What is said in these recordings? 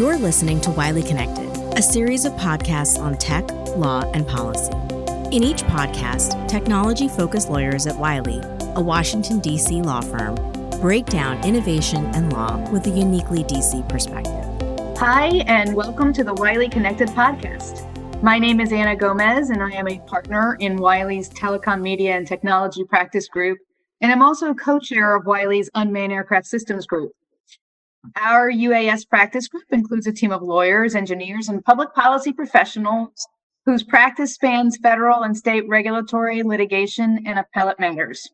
You're listening to Wiley Connected, a series of podcasts on tech, law, and policy. In each podcast, technology focused lawyers at Wiley, a Washington, D.C. law firm, break down innovation and law with a uniquely DC perspective. Hi, and welcome to the Wiley Connected podcast. My name is Anna Gomez, and I am a partner in Wiley's Telecom Media and Technology Practice Group, and I'm also co chair of Wiley's Unmanned Aircraft Systems Group. Our UAS practice group includes a team of lawyers, engineers, and public policy professionals whose practice spans federal and state regulatory, litigation, and appellate matters.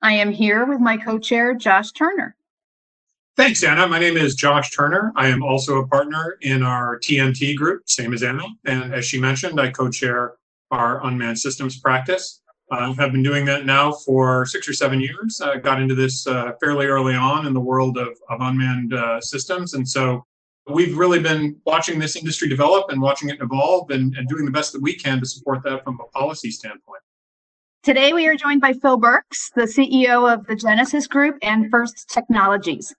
I am here with my co chair, Josh Turner. Thanks, Anna. My name is Josh Turner. I am also a partner in our TMT group, same as Anna. And as she mentioned, I co chair our unmanned systems practice. Uh, I've been doing that now for six or seven years. I got into this uh, fairly early on in the world of, of unmanned uh, systems. And so we've really been watching this industry develop and watching it evolve and, and doing the best that we can to support that from a policy standpoint. Today, we are joined by Phil Burks, the CEO of the Genesis Group and First Technologies.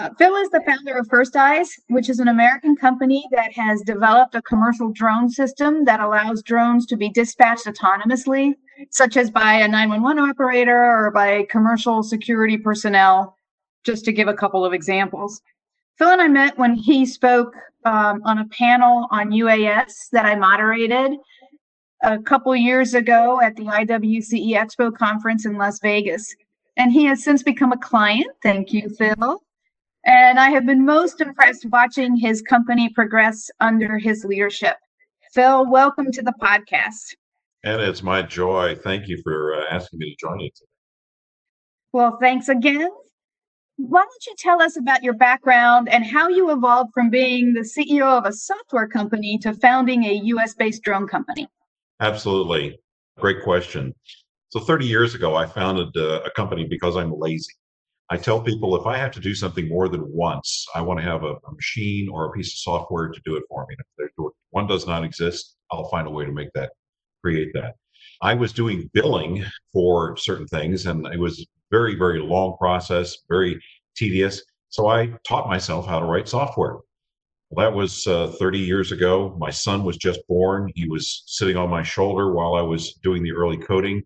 Uh, Phil is the founder of First Eyes, which is an American company that has developed a commercial drone system that allows drones to be dispatched autonomously, such as by a 911 operator or by commercial security personnel, just to give a couple of examples. Phil and I met when he spoke um, on a panel on UAS that I moderated a couple years ago at the IWCE Expo conference in Las Vegas. And he has since become a client. Thank you, Phil. And I have been most impressed watching his company progress under his leadership. Phil, welcome to the podcast. And it's my joy. Thank you for uh, asking me to join you today. Well, thanks again. Why don't you tell us about your background and how you evolved from being the CEO of a software company to founding a US based drone company? Absolutely. Great question. So, 30 years ago, I founded uh, a company because I'm lazy. I tell people if I have to do something more than once, I want to have a, a machine or a piece of software to do it for me. If one does not exist, I'll find a way to make that, create that. I was doing billing for certain things, and it was a very, very long process, very tedious. So I taught myself how to write software. Well, that was uh, 30 years ago. My son was just born. He was sitting on my shoulder while I was doing the early coding.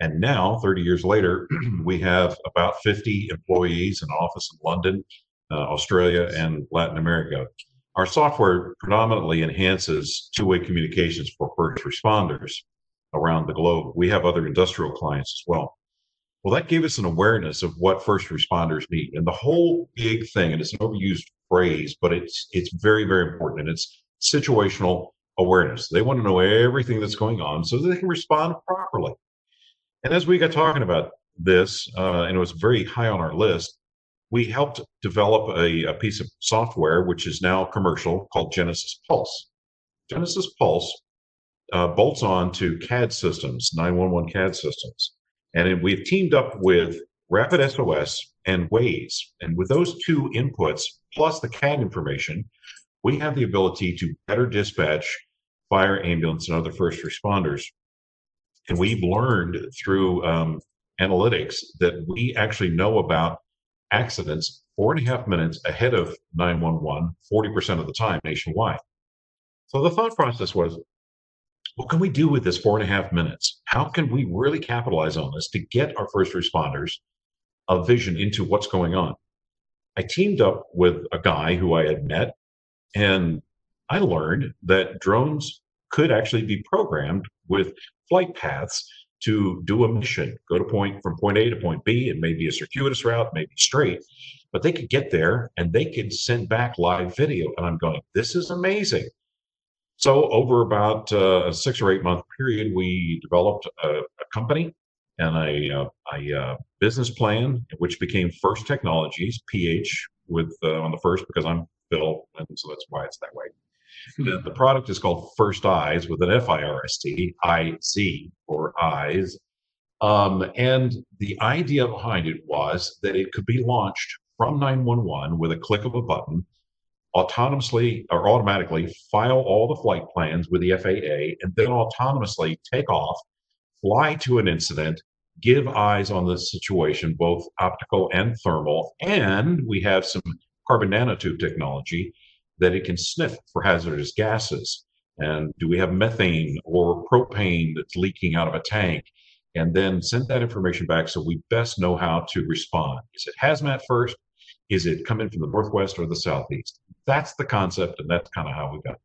And now, 30 years later, we have about 50 employees, an office in London, uh, Australia, and Latin America. Our software predominantly enhances two way communications for first responders around the globe. We have other industrial clients as well. Well, that gave us an awareness of what first responders need. And the whole big thing, and it's an overused phrase, but it's it's very, very important. And it's situational awareness. They want to know everything that's going on so that they can respond properly. And as we got talking about this, uh, and it was very high on our list, we helped develop a, a, piece of software which is now commercial called Genesis Pulse. Genesis Pulse uh, bolts on to CAD systems, 911 CAD systems. And we've teamed up with Rapid SOS and Waze. And with those two inputs, plus the CAD information, we have the ability to better dispatch fire, ambulance, and other first responders and we've learned through um, analytics that we actually know about accidents four and a half minutes ahead of 911, 40% of the time nationwide. So the thought process was, what can we do with this four and a half minutes? How can we really capitalize on this to get our first responders a vision into what's going on? I teamed up with a guy who I had met, and I learned that drones could actually be programmed with flight paths to do a mission, go to point from point A to point B. It may be a circuitous route, maybe straight, but they could get there and they could send back live video. And I'm going, this is amazing. So over about uh, a six or eight month period, we developed a, a company and a, uh, a, a, uh, business plan, which became First Technologies PH with uh, on the first because I'm Phil, and so that's why it's that way. The, the product is called First Eyes with an F I R S T, I Z or eyes. Um, and the idea behind it was that it could be launched from 911 with a click of a button, autonomously or automatically file all the flight plans with the FAA, and then autonomously take off, fly to an incident, give eyes on the situation, both optical and thermal. And we have some carbon nanotube technology that it can sniff for hazardous gases. And do we have methane or propane that's leaking out of a tank? And then send that information back so we best know how to respond. Is it hazmat first? Is it coming from the northwest or the southeast? That's the concept, and that's kind of how we got it.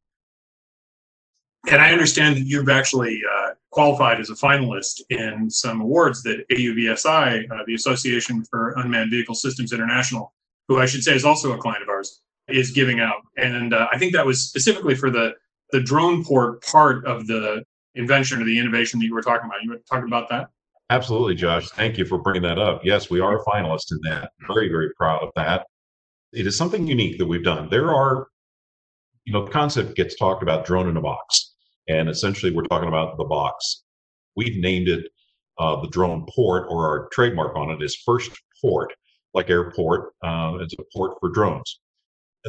And I understand that you've actually uh, qualified as a finalist in some awards that AUVSI, uh, the Association for Unmanned Vehicle Systems International, who I should say is also a client of ours, is giving out. And uh, I think that was specifically for the the drone port part of the invention or the innovation that you were talking about. You were talking about that? Absolutely, Josh. Thank you for bringing that up. Yes, we are a finalist in that. Very, very proud of that. It is something unique that we've done. There are, you know, the concept gets talked about drone in a box. And essentially, we're talking about the box. We've named it uh, the drone port, or our trademark on it is First Port, like airport. Uh, it's a port for drones.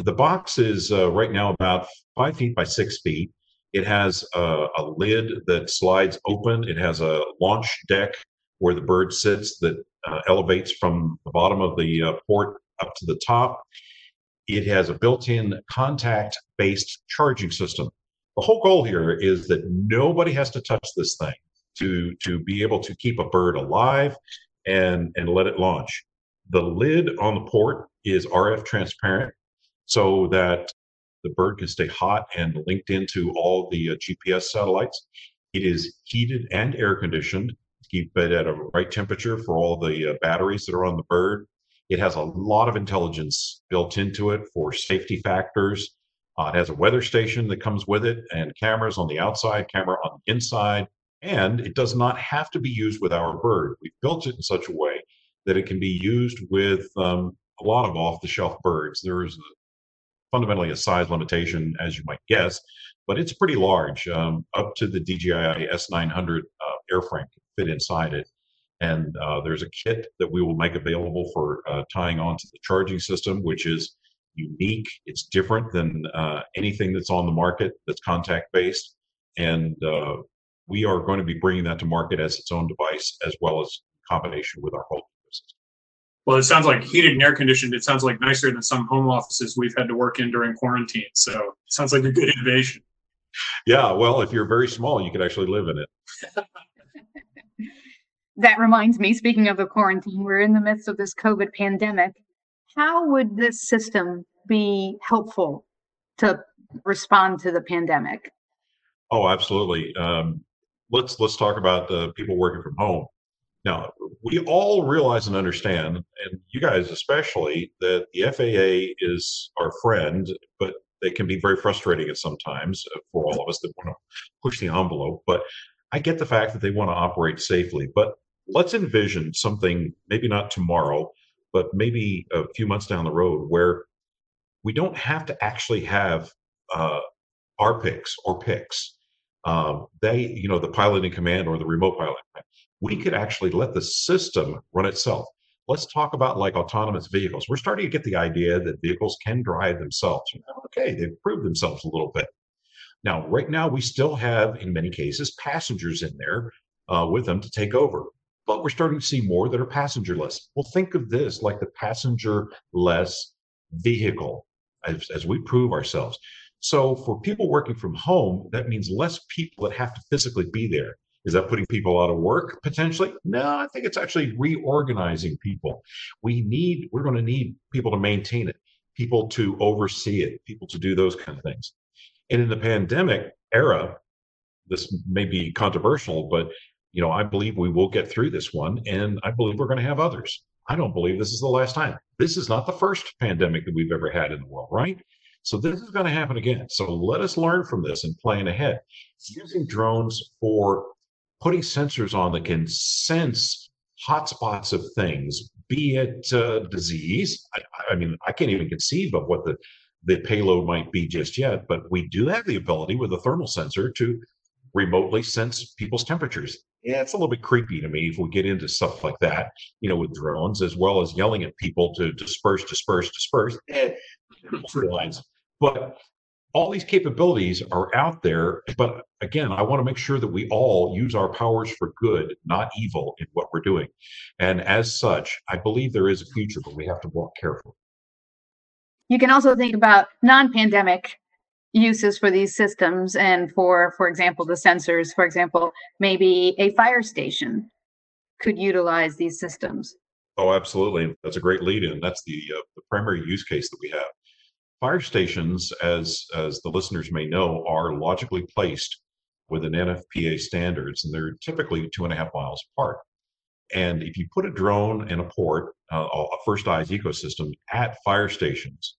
The box is uh, right now about five feet by six feet. It has a, a, lid that slides open. It has a launch deck where the bird sits that uh, elevates from the bottom of the uh, port up to the top. It has a built in contact based charging system the whole goal here is that nobody has to touch this thing to to be able to keep a bird alive and and let it launch. The lid on the port is RF transparent so that the bird can stay hot and linked into all the uh, GPS satellites. It is heated and air conditioned to keep it at a right temperature for all the uh, batteries that are on the bird. It has a lot of intelligence built into it for safety factors uh, it has a weather station that comes with it and cameras on the outside, camera on the inside, and it does not have to be used with our bird. We've built it in such a way that it can be used with um, a lot of off the shelf birds. There is fundamentally a size limitation, as you might guess, but it's pretty large, um, up to the DJI S900 uh, airframe can fit inside it. And uh, there's a kit that we will make available for uh, tying onto the charging system, which is unique. It's different than uh, anything that's on the market that's contact based. And uh, we are going to be bringing that to market as its own device, as well as combination with our whole system. Well, it sounds like heated and air conditioned. It sounds like nicer than some home offices we've had to work in during quarantine. So it sounds like a good innovation. Yeah, well, if you're very small, you could actually live in it. that reminds me, speaking of the quarantine, we're in the midst of this COVID pandemic how would this system be helpful to respond to the pandemic? Oh, absolutely. Um, let's let's talk about the people working from home. Now, we all realize and understand, and you guys especially, that the FAA is our friend, but they can be very frustrating at sometimes for all of us that want to push the envelope. But I get the fact that they want to operate safely. But let's envision something, maybe not tomorrow, but maybe a few months down the road where we don't have to actually have uh, our picks or picks. Um, they, you know, the pilot in command or the remote pilot. We could actually let the system run itself. Let's talk about like autonomous vehicles. We're starting to get the idea that vehicles can drive themselves. Okay, they've proved themselves a little bit. Now, right now, we still have, in many cases, passengers in there uh, with them to take over but we're starting to see more that are passengerless. Well, think of this like the passengerless vehicle as, as we prove ourselves. So for people working from home, that means less people that have to physically be there. Is that putting people out of work potentially? No, I think it's actually reorganizing people. We need, we're going to need people to maintain it, people to oversee it, people to do those kind of things. And in the pandemic era, this may be controversial, but you know, I believe we will get through this one, and I believe we're going to have others. I don't believe this is the last time. This is not the first pandemic that we've ever had in the world, right? So this is going to happen again. So let us learn from this and plan ahead. Using drones for putting sensors on that can sense hotspots of things, be it uh, disease. I, I mean, I can't even conceive of what the the payload might be just yet, but we do have the ability with a thermal sensor to remotely sense people's temperatures yeah, it's a little bit creepy to me if we get into stuff like that, you know, with drones, as well as yelling at people to disperse, disperse, disperse. Eh, but all these capabilities are out there. But again, I want to make sure that we all use our powers for good, not evil, in what we're doing. And as such, I believe there is a future, but we have to walk carefully. You can also think about non-pandemic uses for these systems and for for example the sensors for example maybe a fire station could utilize these systems oh absolutely that's a great lead in that's the uh, the primary use case that we have fire stations as as the listeners may know are logically placed within nfpa standards and they're typically two and a half miles apart. And if you put a drone and a port uh, a first eyes ecosystem at fire stations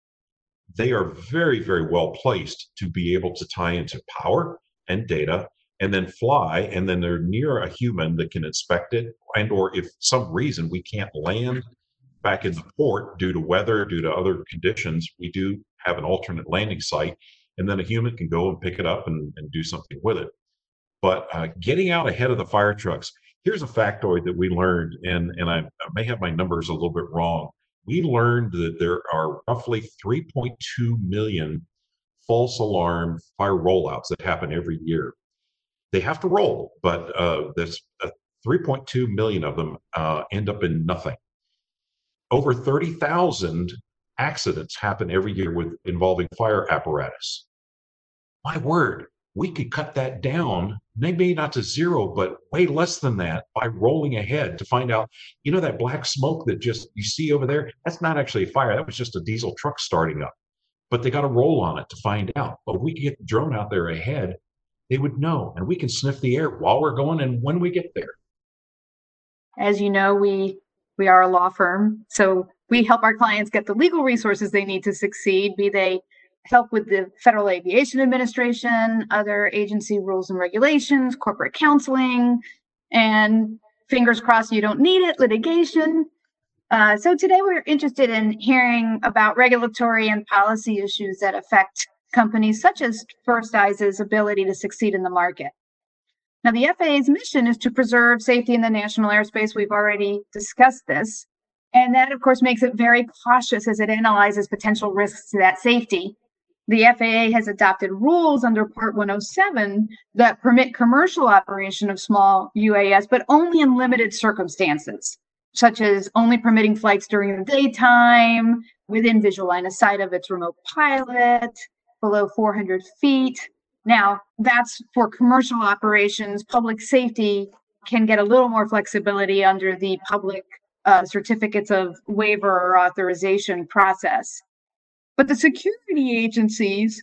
they are very, very well placed to be able to tie into power and data and then fly and then they're near a human that can inspect it and or if some reason we can't land back in the port due to weather due to other conditions we do have an alternate landing site and then a human can go and pick it up and, and do something with it but uh, getting out ahead of the fire trucks here's a factoid that we learned and and I, I may have my numbers a little bit wrong we learned that there are roughly 3.2 million false alarm fire rollouts that happen every year. They have to roll, but uh, there's uh, 3.2 million of them uh, end up in nothing. Over 30,000 accidents happen every year with involving fire apparatus. My word, we could cut that down, maybe not to zero, but way less than that by rolling ahead to find out, you know, that black smoke that just you see over there, that's not actually a fire. That was just a diesel truck starting up. But they got to roll on it to find out. But if we could get the drone out there ahead, they would know. And we can sniff the air while we're going and when we get there. As you know, we we are a law firm. So we help our clients get the legal resources they need to succeed, be they help with the Federal Aviation Administration, other agency rules and regulations, corporate counseling, and fingers crossed you don't need it, litigation. Uh, so today we're interested in hearing about regulatory and policy issues that affect companies such as First Eyes' ability to succeed in the market. Now, the FAA's mission is to preserve safety in the national airspace. We've already discussed this. And that, of course, makes it very cautious as it analyzes potential risks to that safety the FAA has adopted rules under Part 107 that permit commercial operation of small UAS, but only in limited circumstances, such as only permitting flights during the daytime, within visual line of sight of its remote pilot, below 400 feet. Now, that's for commercial operations. Public safety can get a little more flexibility under the public uh, certificates of waiver or authorization process. But the security agencies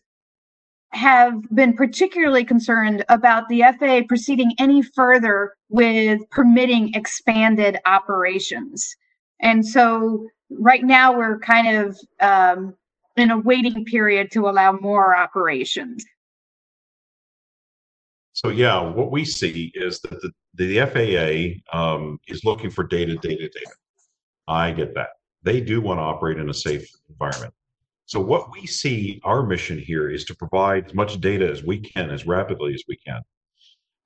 have been particularly concerned about the FAA proceeding any further with permitting expanded operations. And so right now we're kind of um, in a waiting period to allow more operations. So yeah, what we see is that the, the FAA um, is looking for data, data, data. I get that. They do want to operate in a safe environment. So what we see our mission here is to provide as much data as we can, as rapidly as we can,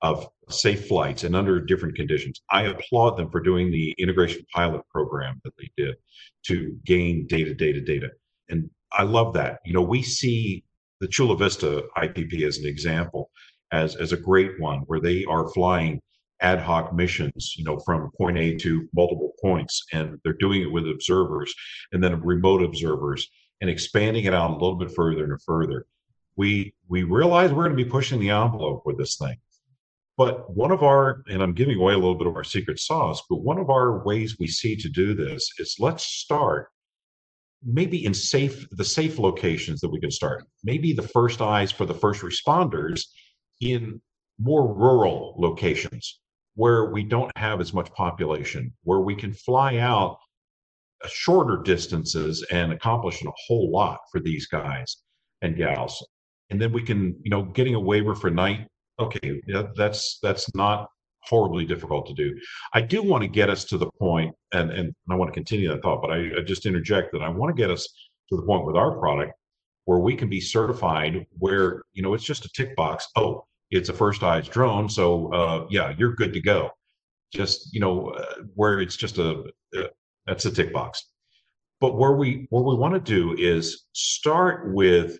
of safe flights and under different conditions. I applaud them for doing the integration pilot program that they did to gain data, data, data. And I love that. You know, we see the Chula Vista IPP as an example, as, as a great one where they are flying ad hoc missions, you know, from point A to multiple points, and they're doing it with observers and then remote observers and expanding it out a little bit further and further. We we realize we're going to be pushing the envelope with this thing. But one of our, and I'm giving away a little bit of our secret sauce, but one of our ways we see to do this is let's start maybe in safe, the safe locations that we can start. Maybe the first eyes for the first responders in more rural locations where we don't have as much population, where we can fly out shorter distances and accomplishing a whole lot for these guys and gals. And then we can, you know, getting a waiver for night. Okay, that's that's not horribly difficult to do. I do want to get us to the point, and and I want to continue that thought, but I, I just interject that I want to get us to the point with our product where we can be certified, where you know it's just a tick box. Oh, it's a first eyes drone, so uh, yeah, you're good to go. Just you know, uh, where it's just a, a that's a tick box. But where we what we want to do is start with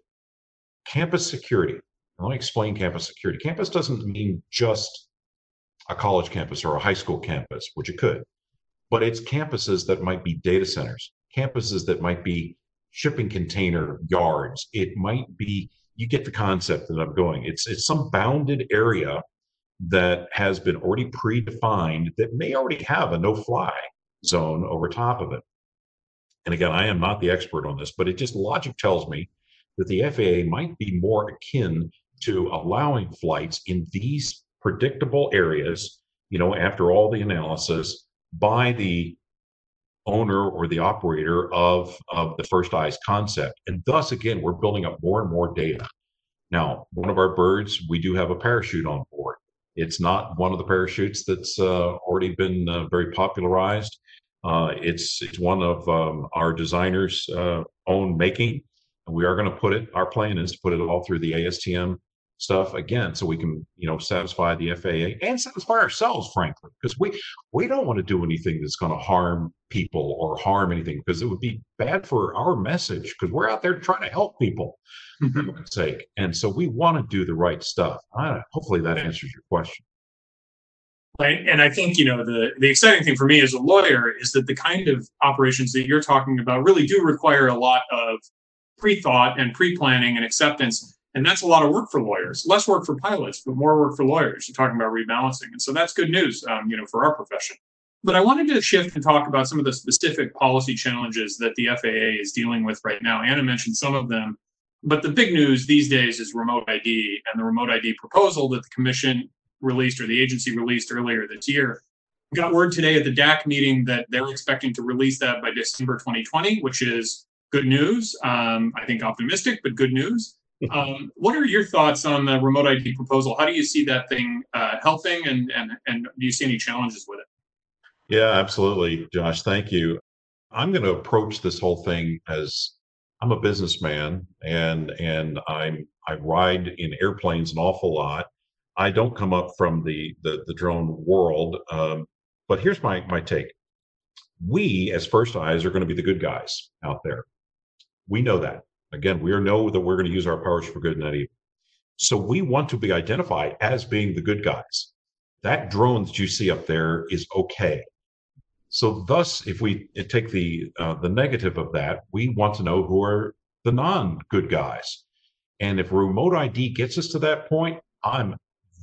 campus security. Let me explain campus security. Campus doesn't mean just a college campus or a high school campus, which it could, but it's campuses that might be data centers, campuses that might be shipping container yards. It might be you get the concept that I'm going. It's it's some bounded area that has been already predefined that may already have a no-fly zone over top of it. And again, I am not the expert on this, but it just logic tells me that the FAA might be more akin to allowing flights in these predictable areas, you know, after all the analysis by the owner or the operator of, of the first eyes concept. And thus, again, we're building up more and more data. Now, one of our birds, we do have a parachute on board. It's not one of the parachutes that's uh, already been uh, very popularized. Uh, it's it's one of um, our designers' uh, own making. And we are going to put it. Our plan is to put it all through the ASTM stuff again so we can you know satisfy the FAA and satisfy ourselves frankly because we we don't want to do anything that's going to harm people or harm anything because it would be bad for our message because we're out there trying to help people for mm-hmm. sake and so we want to do the right stuff I, hopefully that answers your question. And I think, you know, the, the exciting thing for me as a lawyer is that the kind of operations that you're talking about really do require a lot of pre-thought and pre-planning and acceptance and that's a lot of work for lawyers. Less work for pilots, but more work for lawyers. You're talking about rebalancing. And so that's good news, um, you know, for our profession. But I wanted to shift and talk about some of the specific policy challenges that the FAA is dealing with right now. Anna mentioned some of them, but the big news these days is remote ID and the remote ID proposal that the commission released or the agency released earlier this year. We got word today at the DAC meeting that they're expecting to release that by December 2020, which is good news. Um, I think optimistic, but good news. Um, what are your thoughts on the remote ID proposal? How do you see that thing uh, helping, and and and do you see any challenges with it? Yeah, absolutely, Josh. Thank you. I'm going to approach this whole thing as I'm a businessman, and and I'm I ride in airplanes an awful lot. I don't come up from the the, the drone world, um, but here's my my take. We as First Eyes are going to be the good guys out there. We know that Again, we know that we're going to use our powers for good and not evil. So we want to be identified as being the good guys. That drone that you see up there is okay. So thus, if we take the uh, the negative of that, we want to know who are the non-good guys. And if remote ID gets us to that point, I'm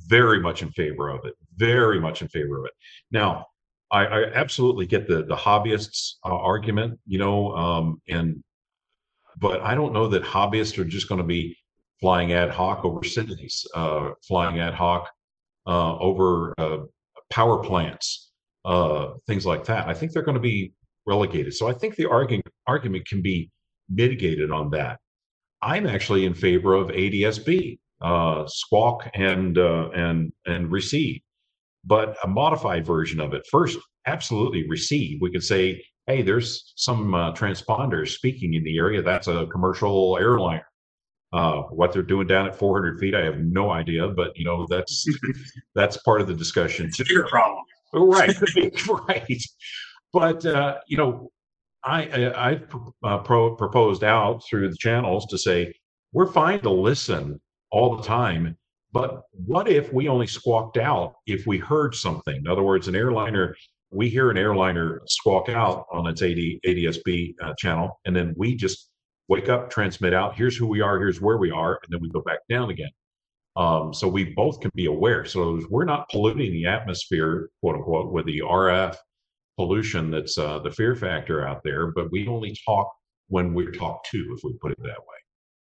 very much in favor of it. Very much in favor of it. Now, I, I absolutely get the the hobbyists uh, argument, you know, um, and but I don't know that hobbyists are just going to be flying ad hoc over cities, uh, flying ad hoc uh, over uh, power plants, uh, things like that. I think they're going to be relegated. So I think the argument argument can be mitigated on that. I'm actually in favor of ADSB, uh, squawk and uh, and and receive, but a modified version of it. First, absolutely receive. We could say hey, there's some uh, transponders speaking in the area. That's a commercial airliner. Uh, what they're doing down at 400 feet, I have no idea, but you know that's that's part of the discussion. It's a bigger problem, right? right. But uh, you know, I, I uh, pro- proposed out through the channels to say we're fine to listen all the time, but what if we only squawked out if we heard something? In other words, an airliner we hear an airliner squawk out on its AD, ADSB uh, channel, and then we just wake up, transmit out. Here's who we are. Here's where we are, and then we go back down again. Um, so we both can be aware. So we're not polluting the atmosphere, quote unquote, with the RF pollution that's uh, the fear factor out there. But we only talk when we're talked to, if we put it that way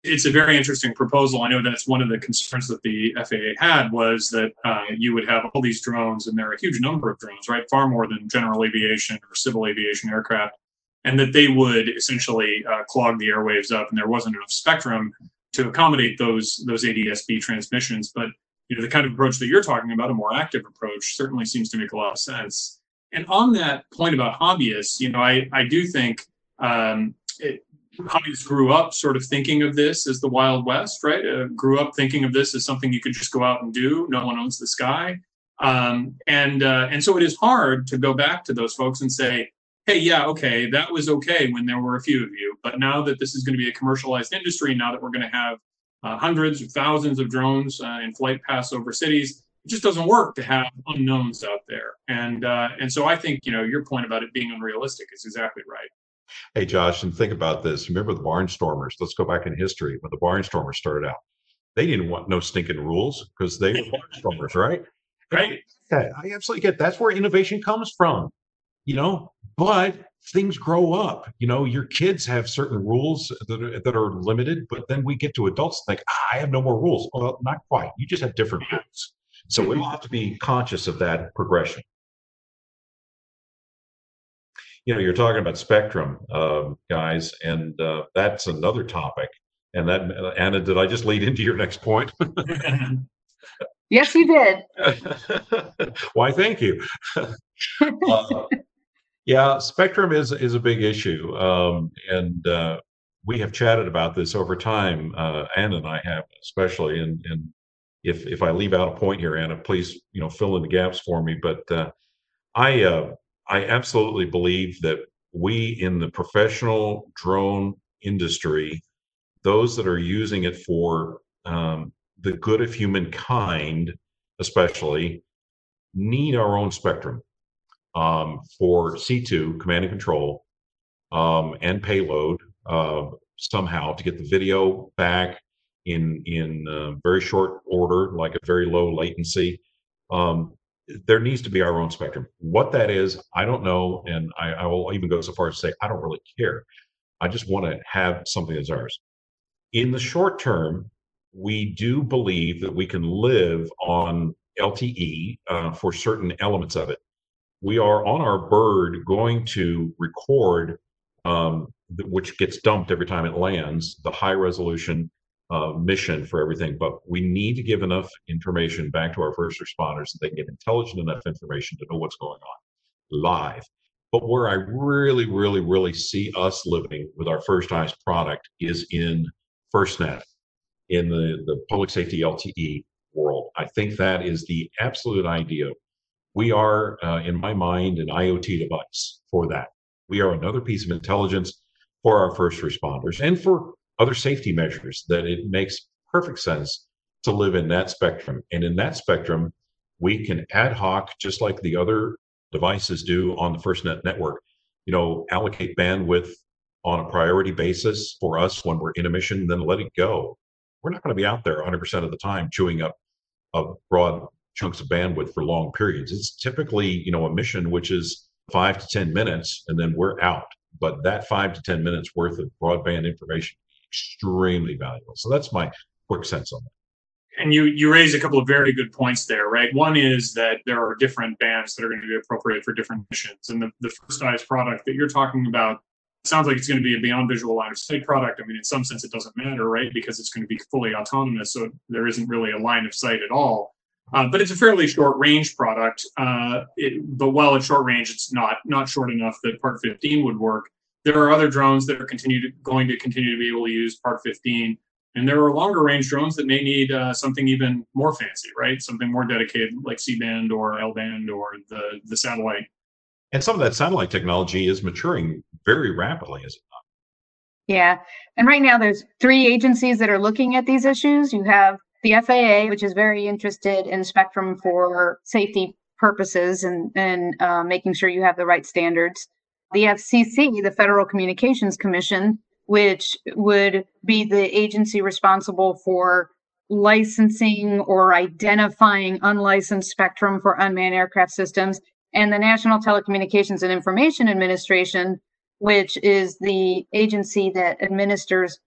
it's a very interesting proposal. I know that's one of the concerns that the FAA had was that uh, you would have all these drones, and there are a huge number of drones, right? Far more than general aviation or civil aviation aircraft, and that they would essentially uh, clog the airwaves up, and there wasn't enough spectrum to accommodate those those ADSB transmissions. But you know, the kind of approach that you're talking about, a more active approach, certainly seems to make a lot of sense. And on that point about hobbyists, you know, I I do think. Um, it, hobbyists grew up sort of thinking of this as the Wild West, right? Uh, grew up thinking of this as something you could just go out and do. No one owns the sky. Um, and uh, and so it is hard to go back to those folks and say, hey, yeah, okay, that was okay when there were a few of you, but now that this is going to be a commercialized industry, now that we're going to have uh, hundreds or thousands of drones uh, in flight pass over cities, it just doesn't work to have unknowns out there. And uh, and so I think you know your point about it being unrealistic is exactly right. Hey, Josh, and think about this. Remember the barnstormers? Let's go back in history when the barnstormers started out. They didn't want no stinking rules because they were barnstormers, right? Right. Yeah, I absolutely get. That's where innovation comes from, you know. But things grow up. You know, your kids have certain rules that are, that are limited, but then we get to adults and think, ah, I have no more rules. Well, not quite. You just have different rules. So we have to be conscious of that progression. You know, you're talking about spectrum, um, guys, and uh, that's another topic. And that, Anna, did I just lead into your next point? Yes, you did. Why, thank you. uh, yeah, spectrum is is a big issue, um, and uh, we have chatted about this over time. Uh, Anna and I have, especially, and and if if I leave out a point here, Anna, please you know fill in the gaps for me. But uh, I uh, I absolutely believe that we in the professional drone industry, those that are using it for um, the good of humankind, especially, need our own spectrum um, for C2 command and control um, and payload uh, somehow to get the video back in in uh, very short order, like a very low latency. Um, there needs to be our own spectrum. What that is, I don't know, and I, I will even go so far as to say I don't really care. I just want to have something that's ours. In the short term, we do believe that we can live on LTE uh, for certain elements of it we are on our bird going to record, um, which gets dumped every time it lands, the high resolution uh, mission for everything. But we need to give enough information back to our first responders that they can get intelligent enough information to know what's going on live. But where I really, really, really see us living with our first eyes product is in FirstNet, in the, the public safety LTE world. I think that is the absolute idea we are, uh, in my mind, an IoT device for that. We are another piece of intelligence for our first responders and for other safety measures that it makes perfect sense to live in that spectrum. And in that spectrum, we can ad hoc, just like the other devices do on the FirstNet network, you know, allocate bandwidth on a priority basis for us when we're in a mission, then let it go. We're not going to be out there 100% of the time chewing up a broad chunks of bandwidth for long periods. It's typically, you know, a mission which is five to 10 minutes and then we're out. But that five to 10 minutes worth of broadband information extremely valuable. So that's my quick sense on that. And you you raise a couple of very good points there, right? One is that there are different bands that are going to be appropriate for different missions. And the, the first eyes product that you're talking about sounds like it's going to be a beyond visual line of sight product. I mean, in some sense, it doesn't matter, right? Because it's going to be fully autonomous. So there isn't really a line of sight at all. Uh, but it's a fairly short range product. Uh, it, but while it's short range, it's not not short enough that Part 15 would work. There are other drones that are continue to, going to continue to be able to use Part 15, and there are longer range drones that may need uh, something even more fancy, right? Something more dedicated, like C band or L band or the the satellite. And some of that satellite technology is maturing very rapidly, is it not? Yeah, and right now there's three agencies that are looking at these issues. You have the FAA, which is very interested in spectrum for safety purposes and, and uh, making sure you have the right standards. The FCC, the Federal Communications Commission, which would be the agency responsible for licensing or identifying unlicensed spectrum for unmanned aircraft systems, and the National Telecommunications and Information Administration, which is the agency that administers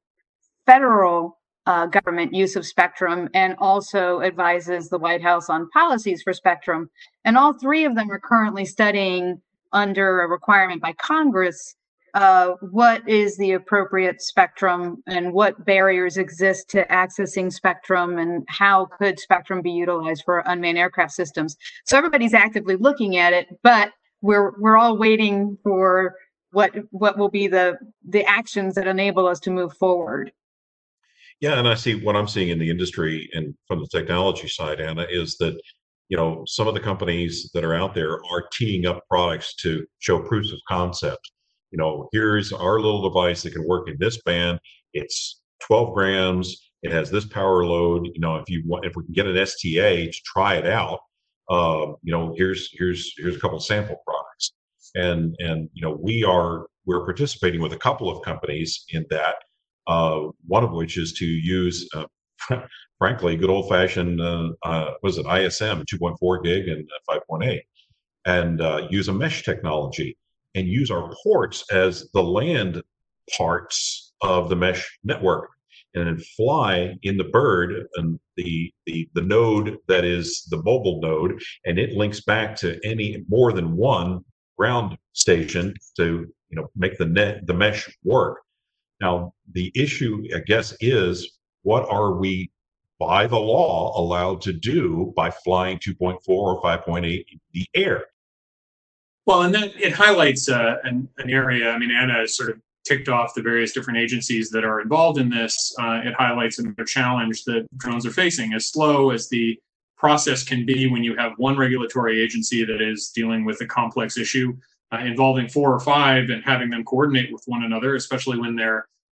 federal uh, government use of spectrum and also advises the White House on policies for spectrum. And all three of them are currently studying under a requirement by Congress uh, what is the appropriate spectrum and what barriers exist to accessing spectrum and how could spectrum be utilized for unmanned aircraft systems. So everybody's actively looking at it, but we're we're all waiting for what what will be the the actions that enable us to move forward. Yeah, and I see what I'm seeing in the industry and from the technology side, Anna, is that you know some of the companies that are out there are teeing up products to show proofs of concept. You know, here's our little device that can work in this band. It's 12 grams. It has this power load. You know, if you want, if we can get an STA to try it out, um, you know, here's here's here's a couple sample products, and and you know we are we're participating with a couple of companies in that. Uh, one of which is to use, uh, frankly, good old fashioned, uh, uh, was it ISM 2.4 gig and 5.8, and uh, use a mesh technology and use our ports as the land parts of the mesh network and then fly in the bird and the, the the node that is the mobile node and it links back to any more than one ground station to you know make the net the mesh work. Now the issue i guess is what are we by the law allowed to do by flying 2.4 or 5.8 in the air well and that it highlights uh, an, an area i mean anna has sort of ticked off the various different agencies that are involved in this, uh, it highlights another challenge that drones are facing. As slow as the process can be when you have one regulatory agency that is dealing with a complex issue uh, involving four or five and having them coordinate with one another, especially when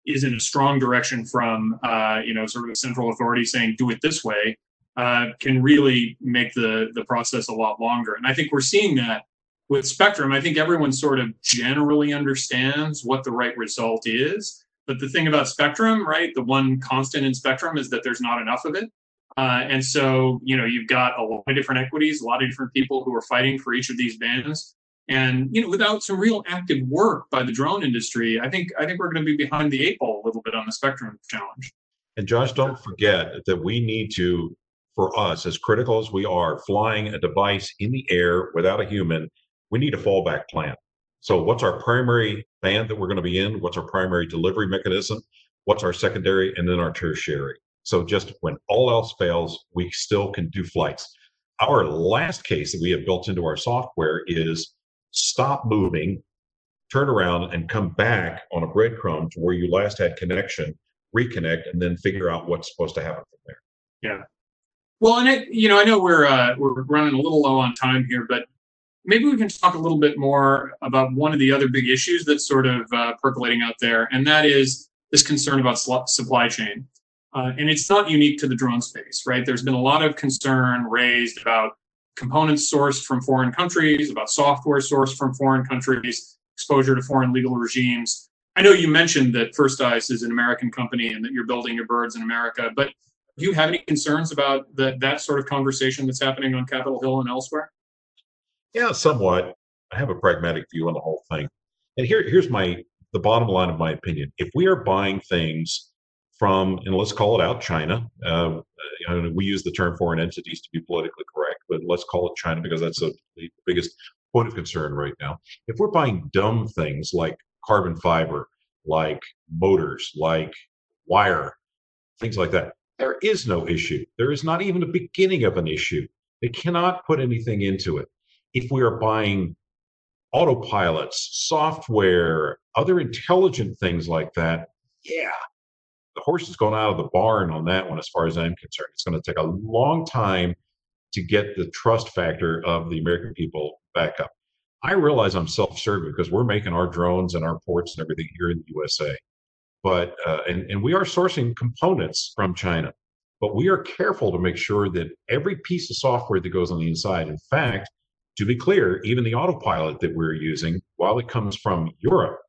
there isn't a strong direction from, uh, you know, sort of a central authority saying, do it this way, uh, can really make the, the process a lot longer. And I think we're seeing that with Spectrum, I think everyone sort of generally understands what the right result is. But the thing about Spectrum, right, the one constant in Spectrum is that there's not enough of it. Uh, and so, you know, you've got a lot of different equities, a lot of different people who are fighting for each of these bands. And you know, without some real active work by the drone industry, I think I think we're going to be behind the eight ball a little bit on the spectrum challenge. And Josh, don't forget that we need to, for us, as critical as we are, flying a device in the air without a human we need a fallback plan. So, what's our primary band that we're going to be in? What's our primary delivery mechanism? What's our secondary? And then our tertiary. So, just when all else fails, we still can do flights. Our last case that we have built into our software is stop moving, turn around, and come back on a breadcrumb to where you last had connection, reconnect, and then figure out what's supposed to happen from there. Yeah. Well, and it, you know, I know we're uh, we're running a little low on time here, but maybe we can talk a little bit more about one of the other big issues that's sort of uh, percolating out there, and that is this concern about supply chain. Uh, and it's not unique to the drone space, right? There's been a lot of concern raised about components sourced from foreign countries, about software sourced from foreign countries, exposure to foreign legal regimes. I know you mentioned that First Eyes is an American company and that you're building your birds in America, but do you have any concerns about the, that sort of conversation that's happening on Capitol Hill and elsewhere? Yeah, somewhat. I have a pragmatic view on the whole thing. And here, here's my the bottom line of my opinion. If we are buying things from, and let's call it out, China. Uh, we use the term foreign entities to be politically correct, but let's call it China because that's a, the biggest point of concern right now. If we're buying dumb things like carbon fiber, like motors, like wire, things like that, there is no issue. There is not even a beginning of an issue. They cannot put anything into it if we are buying autopilots, software, other intelligent things like that, yeah, the horse has gone out of the barn on that one as far as I'm concerned. It's going to take a long time to get the trust factor of the American people back up. I realize I'm self-serving because we're making our drones and our ports and everything here in the USA, but uh, and and we are sourcing components from China, but we are careful to make sure that every piece of software that goes on the inside, in fact, to be clear, even the autopilot that we're using, while it comes from Europe,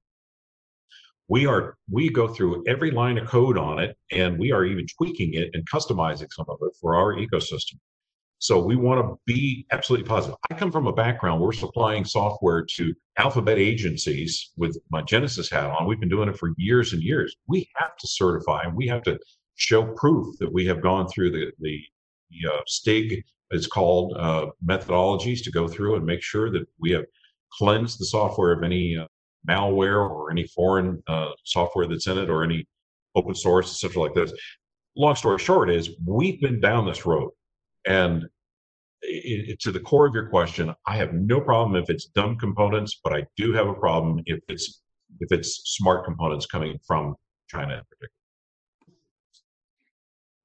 we are we go through every line of code on it and we are even tweaking it and customizing some of it for our ecosystem. So we want to be absolutely positive. I come from a background we're supplying software to alphabet agencies with my Genesis hat on. We've been doing it for years and years. We have to certify and we have to show proof that we have gone through the the, the uh, STIG it's called uh, methodologies to go through and make sure that we have cleansed the software of any uh, malware or any foreign uh, software that's in it or any open source, etc. like this. Long story short is we've been down this road, and it, it, to the core of your question, I have no problem if it's dumb components, but I do have a problem if it's if it's smart components coming from China in particular.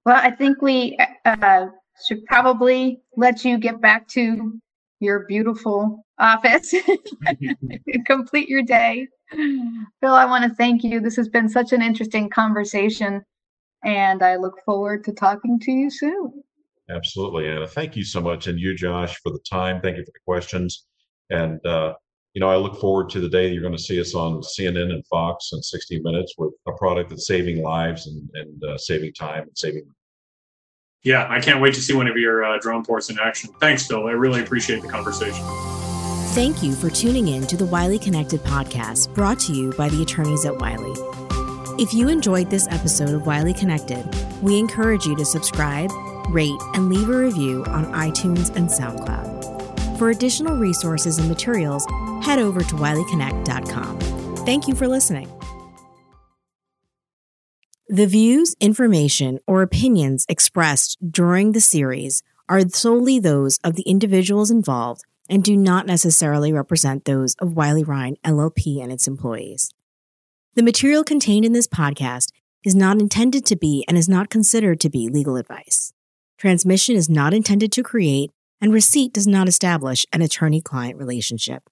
Well, I think we uh, should probably let you get back to your beautiful office complete your day. Phil, I want to thank you. This has been such an interesting conversation, and I look forward to talking to you soon. Absolutely, Anna. Thank you so much. And you, Josh, for the time. Thank you for the questions. And uh, you know, I look forward to the day you're going to see us on CNN and Fox and 60 Minutes with a product that's saving lives and, and uh, saving time and saving. Yeah, I can't wait to see one of your uh, drone ports in action. Thanks, Phil. I really appreciate the conversation. Thank you for tuning in to the Wiley Connected podcast brought to you by the attorneys at Wiley. If you enjoyed this episode of Wiley Connected, we encourage you to subscribe, rate, and leave a review on iTunes and SoundCloud. For additional resources and materials, head over to wileyconnect.com. Thank you for listening. The views, information, or opinions expressed during the series are solely those of the individuals involved and do not necessarily represent those of Wiley Rein LLP and its employees. The material contained in this podcast is not intended to be and is not considered to be legal advice. Transmission is not intended to create, and receipt does not establish an attorney client relationship.